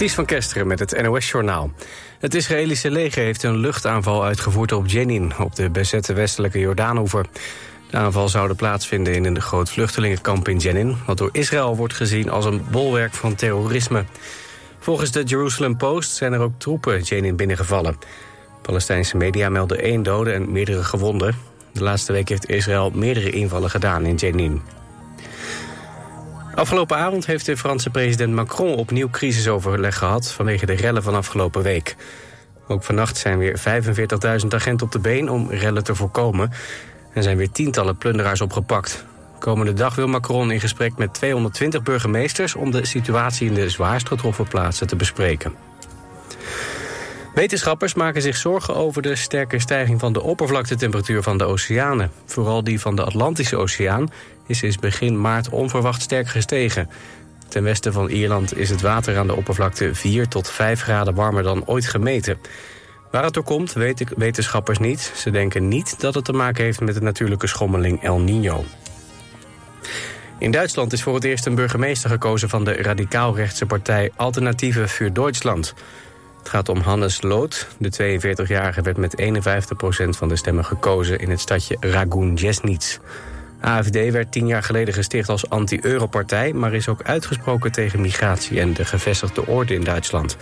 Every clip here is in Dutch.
Ties van Kesteren met het NOS-journaal. Het Israëlische leger heeft een luchtaanval uitgevoerd op Jenin... op de bezette westelijke Jordaanoever. De aanval zou plaatsvinden in een groot vluchtelingenkamp in Jenin... wat door Israël wordt gezien als een bolwerk van terrorisme. Volgens de Jerusalem Post zijn er ook troepen Jenin binnengevallen. Palestijnse media melden één dode en meerdere gewonden. De laatste week heeft Israël meerdere invallen gedaan in Jenin. Afgelopen avond heeft de Franse president Macron opnieuw crisisoverleg gehad... vanwege de rellen van afgelopen week. Ook vannacht zijn weer 45.000 agenten op de been om rellen te voorkomen... en zijn weer tientallen plunderaars opgepakt. Komende dag wil Macron in gesprek met 220 burgemeesters... om de situatie in de zwaarst getroffen plaatsen te bespreken. Wetenschappers maken zich zorgen over de sterke stijging van de oppervlaktetemperatuur van de oceanen. Vooral die van de Atlantische Oceaan is sinds begin maart onverwacht sterk gestegen. Ten westen van Ierland is het water aan de oppervlakte 4 tot 5 graden warmer dan ooit gemeten. Waar het door komt, weten wetenschappers niet. Ze denken niet dat het te maken heeft met de natuurlijke schommeling El Niño. In Duitsland is voor het eerst een burgemeester gekozen van de radicaal-rechtse partij Alternatieve für Deutschland. Het gaat om Hannes Loot. De 42-jarige werd met 51% van de stemmen gekozen in het stadje Ragun-Jesnitz. AFD werd tien jaar geleden gesticht als anti-Europartij... maar is ook uitgesproken tegen migratie en de gevestigde orde in Duitsland.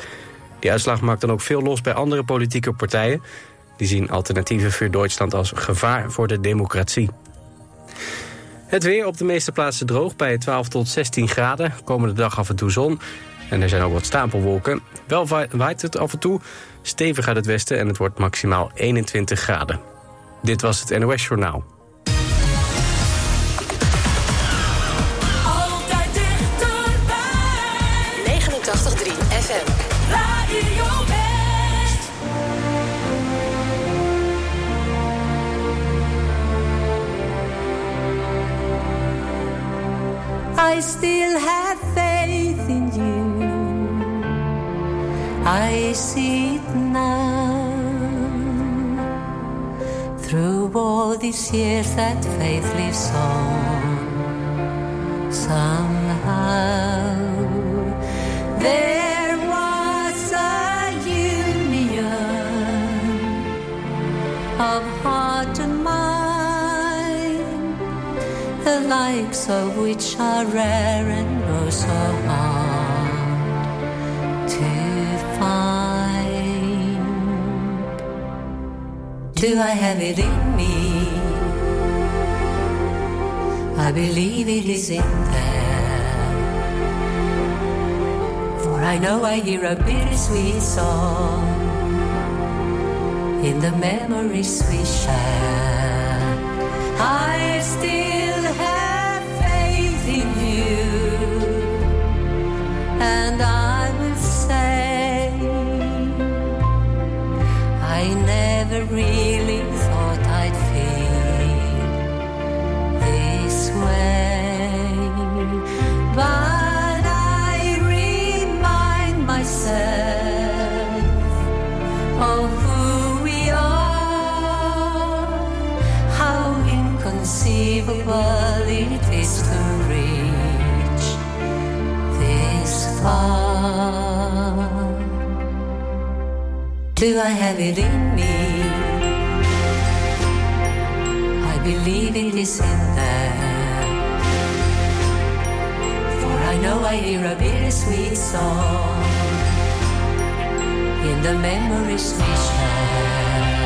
Die uitslag maakt dan ook veel los bij andere politieke partijen. Die zien alternatieven voor Duitsland als gevaar voor de democratie. Het weer op de meeste plaatsen droog bij 12 tot 16 graden. Komende dag af en toe zon. En er zijn ook wat stapelwolken. Wel waait het af en toe, stevig uit het westen... en het wordt maximaal 21 graden. Dit was het NOS Journaal. Altijd dichterbij. 89.3 FM. Radio West. I still have faith I see it now. Through all these years, that faith lives on. Somehow, there was a union of heart and mind the likes of which are rare and oh so hard Do I have it in me? I believe it is in there. For I know I hear a bittersweet song in the memories we share. I still have faith in you, and I really thought I'd feel this way, but I remind myself of who we are, how inconceivable it is to reach this far. Do I have it in me? Believe it is in there. For I know I hear a bittersweet song in the memories we share.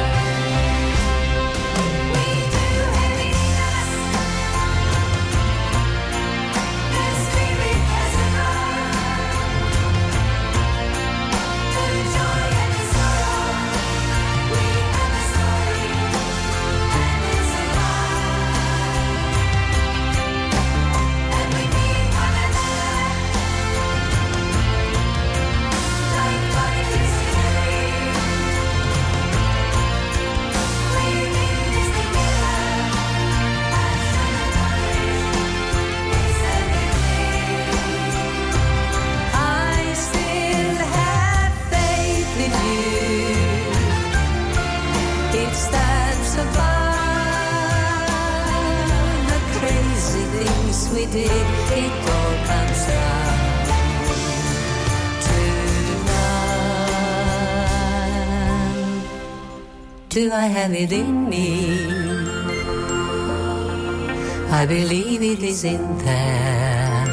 I have it in me. I believe it is in there.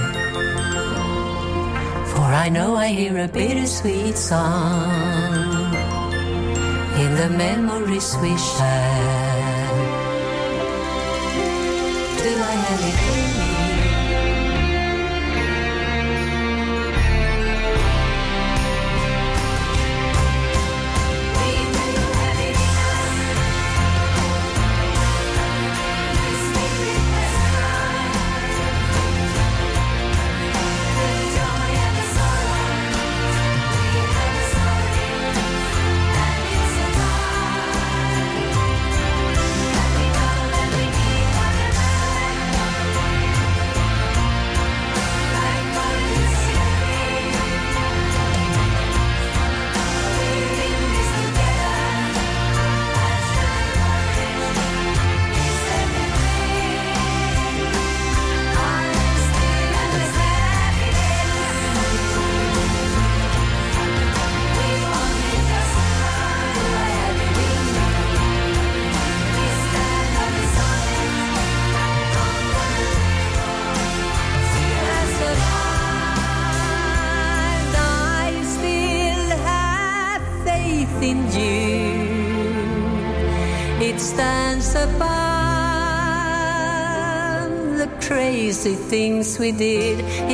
For I know I hear a bittersweet song in the memories we share. Do I have it in me? we did.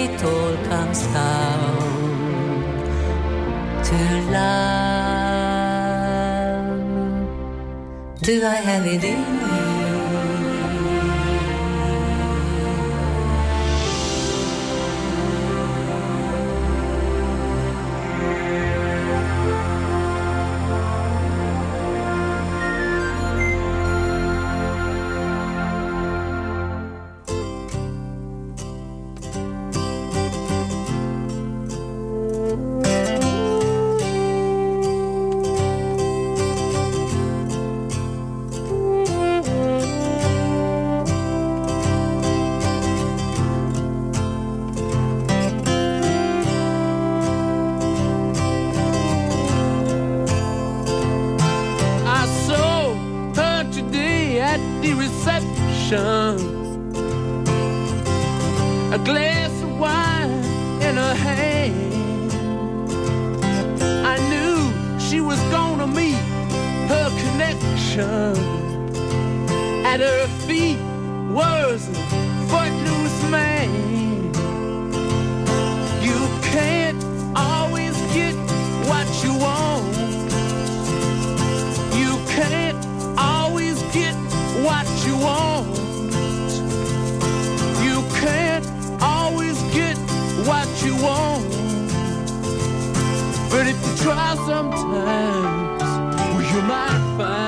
ocean. A glass of wine in her hand. I knew she was gonna meet her connection. At her feet was try sometimes, well, you might find.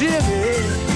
Gene.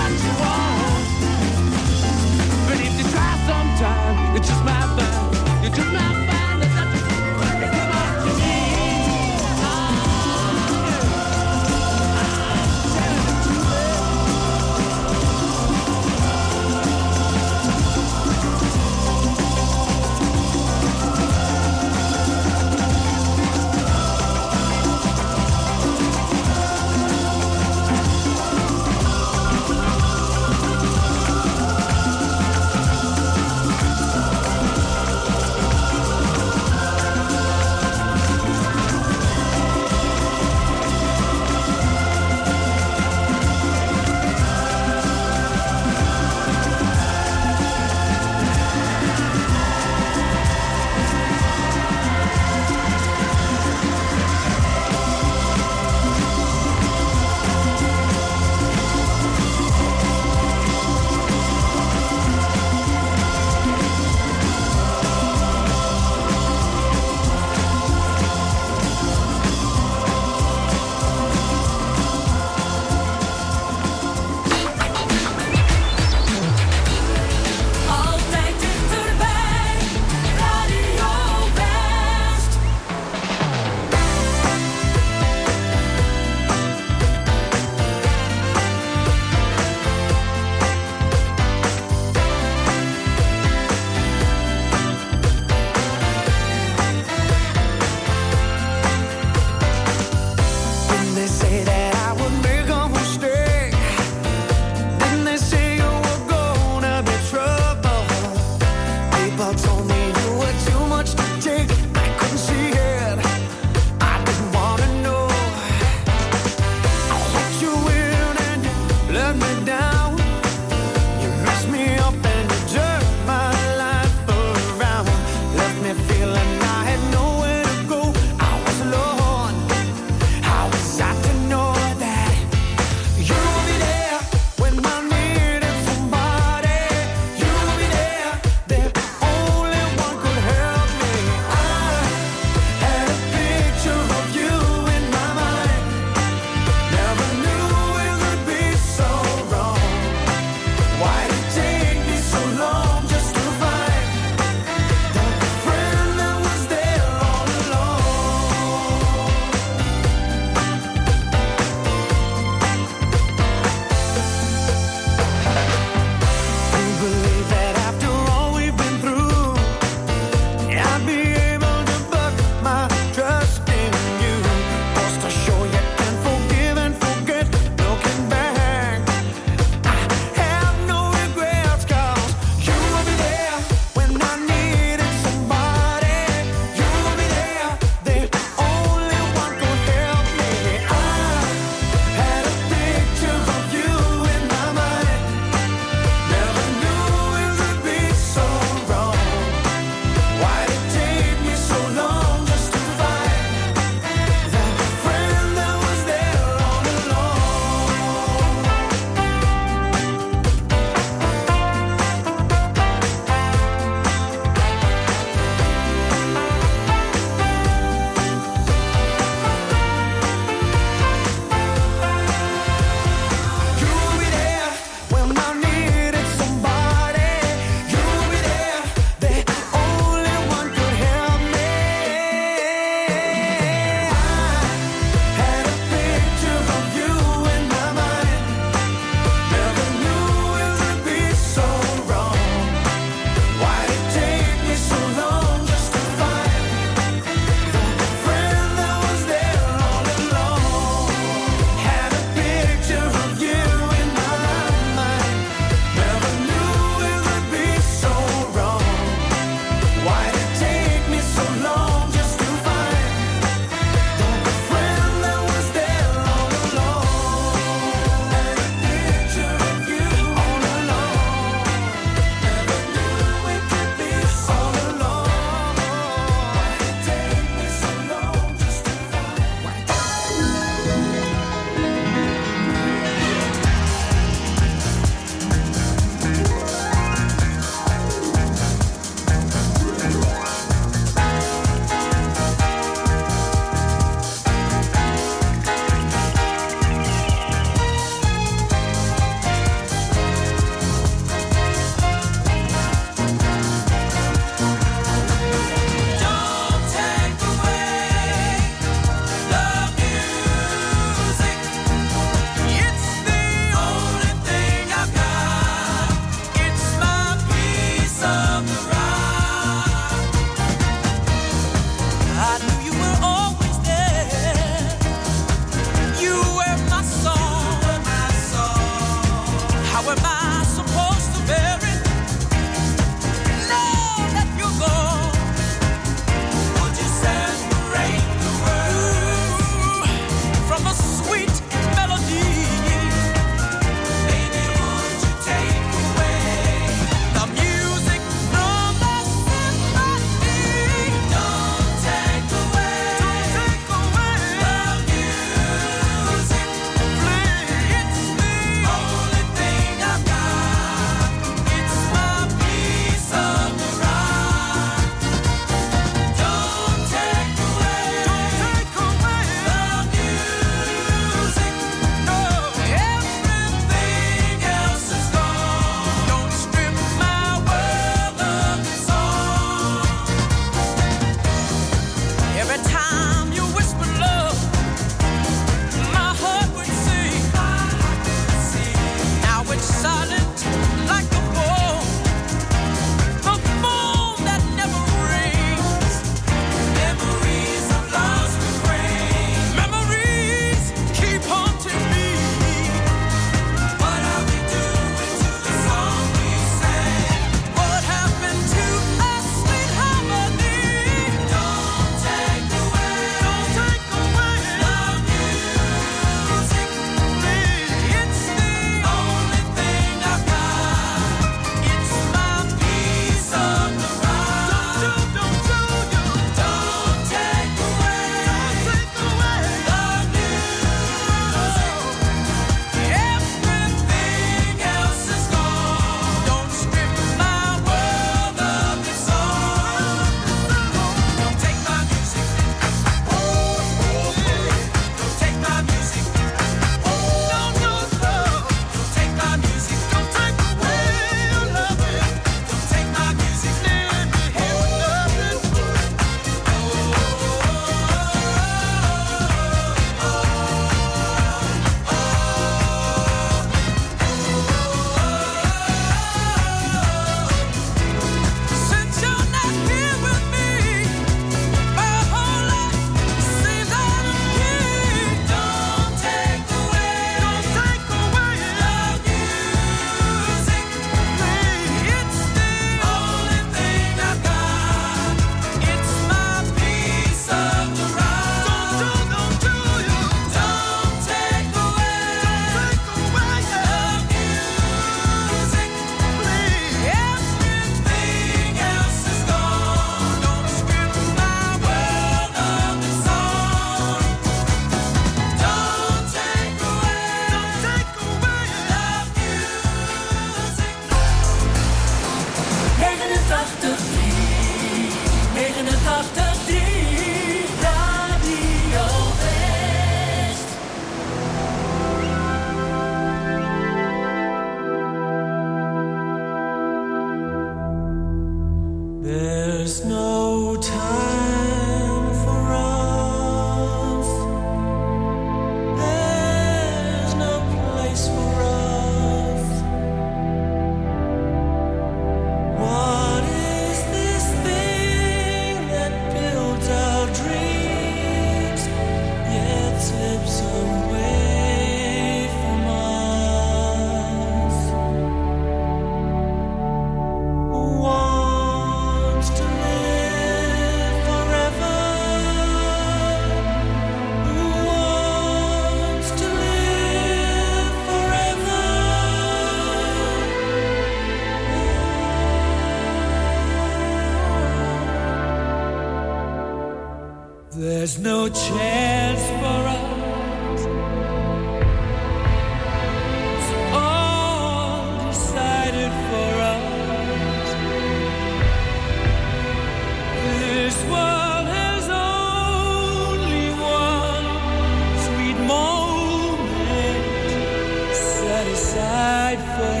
life away.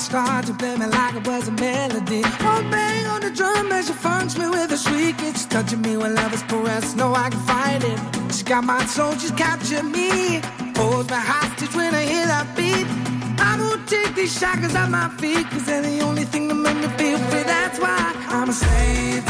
Start to play me like it was a melody. One bang on the drum as she funks me with a shriek. It's touching me when love is caressed. No, I can fight it. She got my soul, she's captured me. Holds me hostage when I hear that beat. I won't take these shackles off my feet, cause they're the only thing that make me feel free. That's why I'm a slave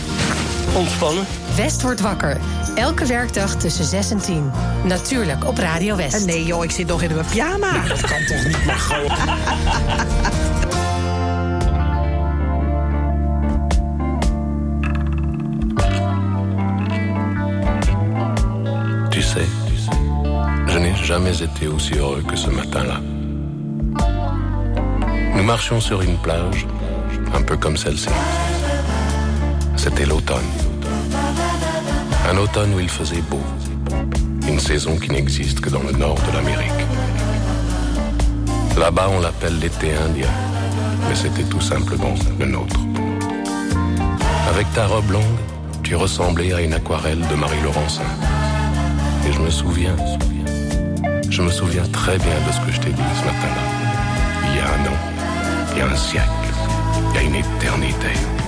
ontspannen. West wordt wakker. Elke werkdag tussen 6 en 10. Natuurlijk op Radio West. Nee joh, ik zit nog in mijn pyjama. Dat kan toch niet, Margot? Tu sais, je n'ai jamais été aussi heureux que ce matin-là. Nous marchions sur une plage, un peu comme celle-ci. C'était l'automne. Un automne où il faisait beau. Une saison qui n'existe que dans le nord de l'Amérique. Là-bas, on l'appelle l'été indien, mais c'était tout simplement le nôtre. Avec ta robe longue, tu ressemblais à une aquarelle de Marie Laurencin. Et je me souviens, je me souviens très bien de ce que je t'ai dit ce matin-là. Il y a un an, il y a un siècle, il y a une éternité.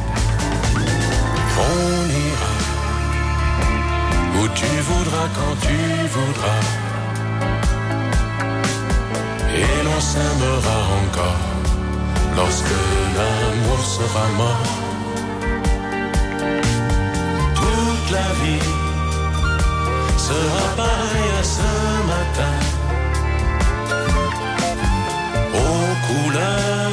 On ira où tu voudras quand tu voudras. Et l'on s'aimera encore lorsque l'amour sera mort. Toute la vie sera pareil à ce matin. Aux couleurs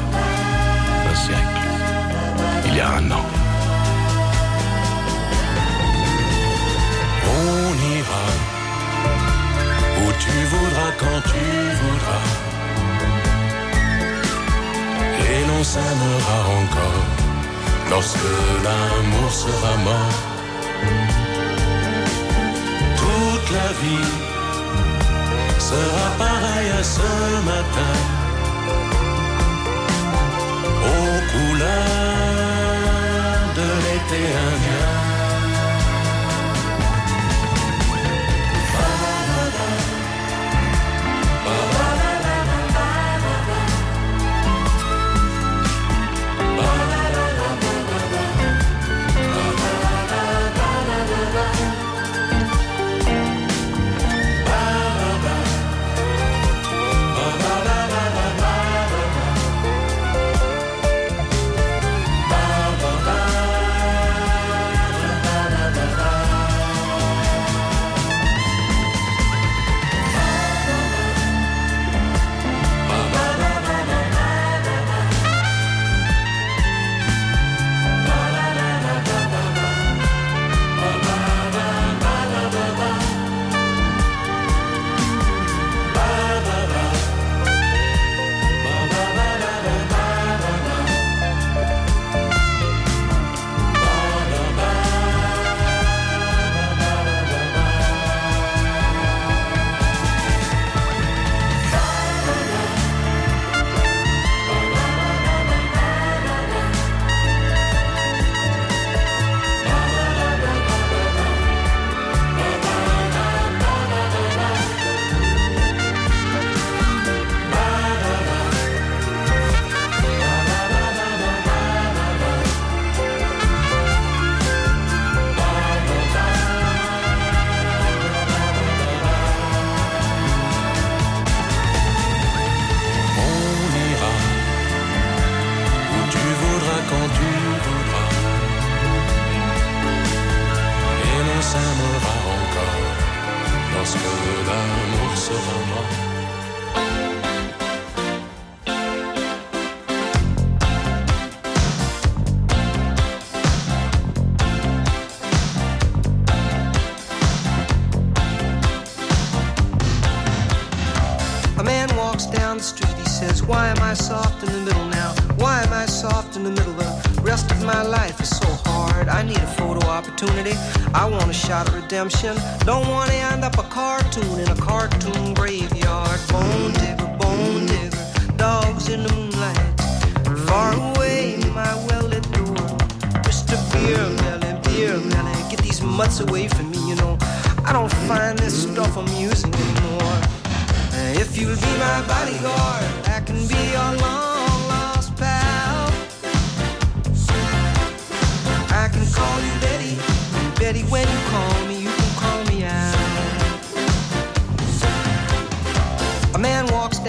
il y a un an. On ira où tu voudras quand tu voudras. Et l'on s'aimera encore lorsque l'amour sera mort. Toute la vie sera pareille à ce matin. Aux couleurs mediterrânea. redemption. Don't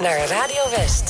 naar Radio West.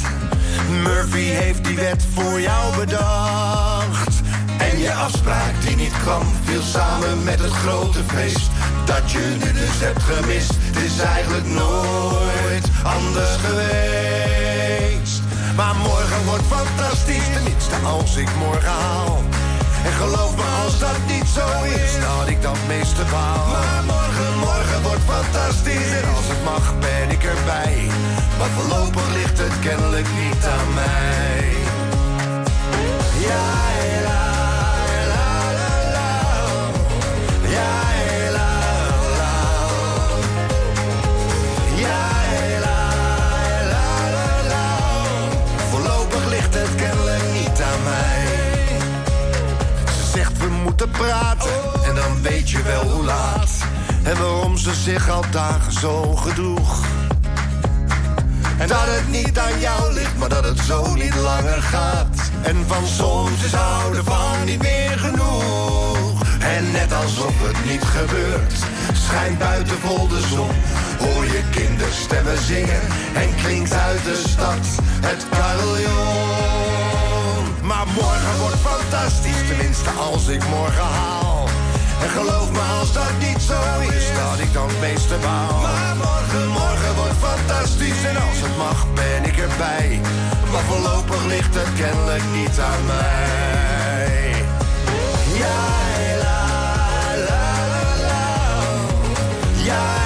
Murphy heeft die wet voor jou bedacht. En je afspraak die niet kwam, viel samen met het grote feest. Dat je nu dus hebt gemist, het is eigenlijk nooit anders geweest. Maar morgen wordt fantastisch, tenminste als ik morgen haal. En geloof me als dat niet zo is, dan had ik dat meeste baal. Maar morgen, morgen wordt fantastisch en als het mag ben ik erbij. Maar voorlopig ligt het kennelijk niet aan mij. Ja, moeten praten en dan weet je wel hoe laat. En waarom ze zich al dagen zo gedroeg. En dat het niet aan jou ligt, maar dat het zo niet langer gaat. En van soms is houden van niet meer genoeg. En net alsof het niet gebeurt, schijnt buiten vol de zon. Hoor je kinderstemmen zingen en klinkt uit de stad het carillon. Fantastisch, tenminste als ik morgen haal. En geloof me als dat niet zo is, dat ik dan het meeste baal. Maar morgen, morgen wordt fantastisch en als het mag ben ik erbij. Maar voorlopig ligt het kennelijk niet aan mij. Ja, la, la, la, la. Ja,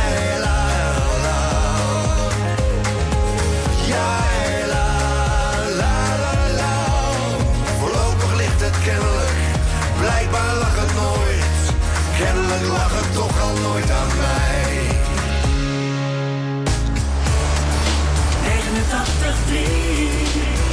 nooit aan mij. 89 3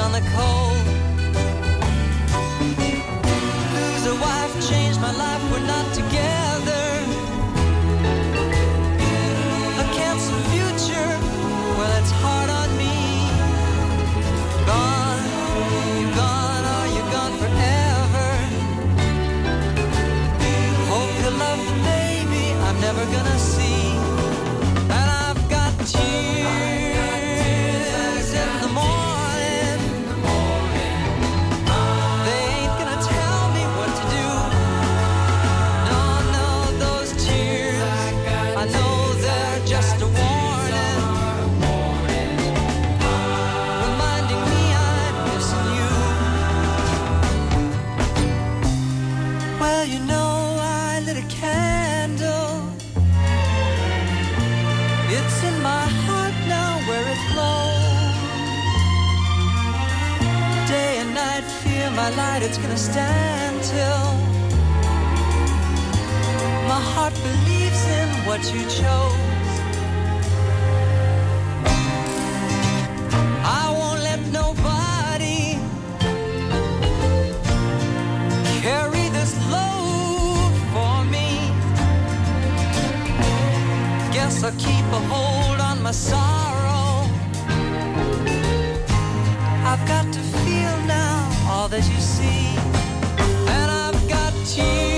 on the cold. Lose a wife, changed my life, we're not together. A canceled future, well, it's hard on me. Gone, you gone, oh, are you gone forever? Hope you love the baby I'm never gonna see. It's gonna stand till my heart believes in what you chose. I won't let nobody carry this load for me. Guess I'll keep a hold on my sorrow. I've got to that you see. And I've got tears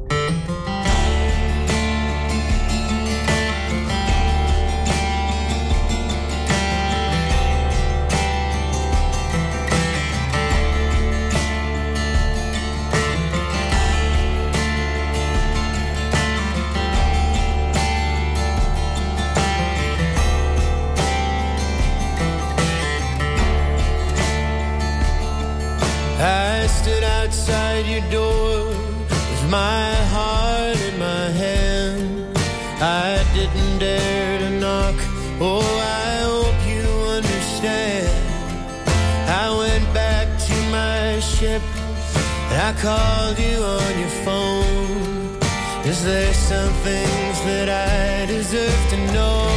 I called you on your phone. Is there some things that I deserve to know?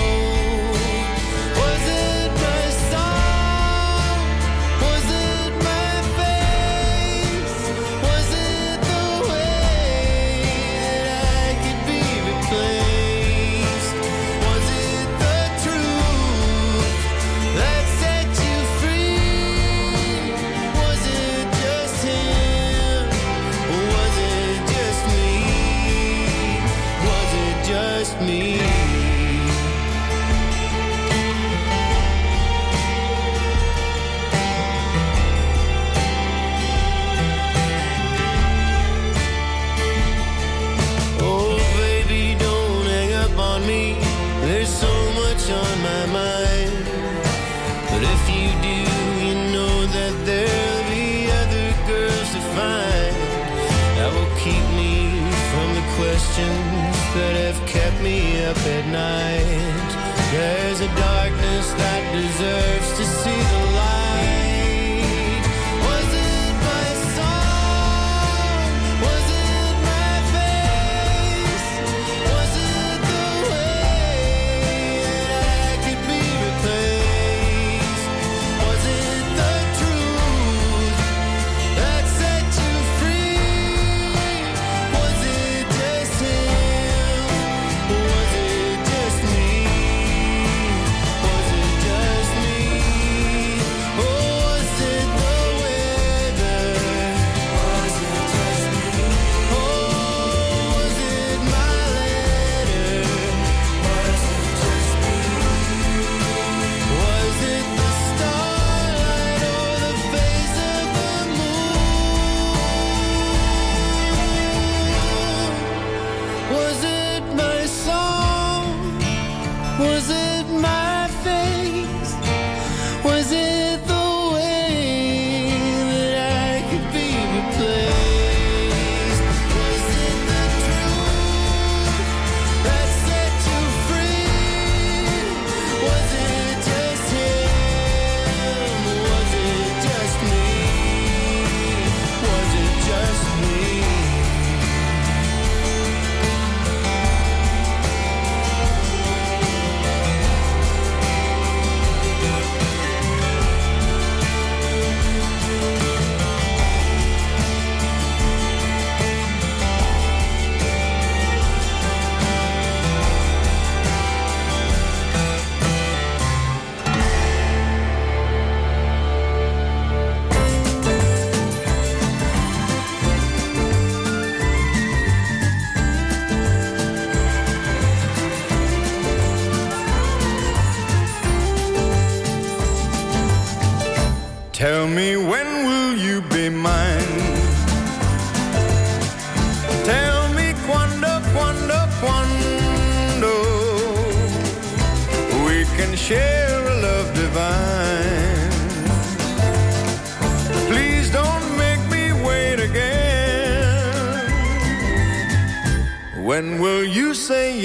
find that will keep me from the questions that have kept me up at night. There's a darkness that deserves to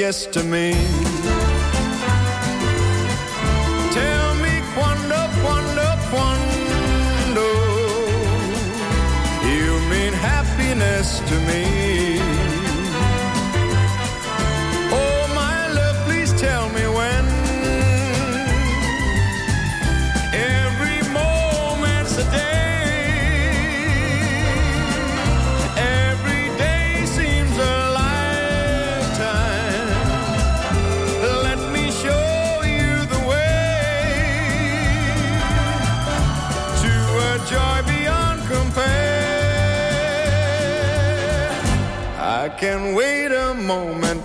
yes to me? Moment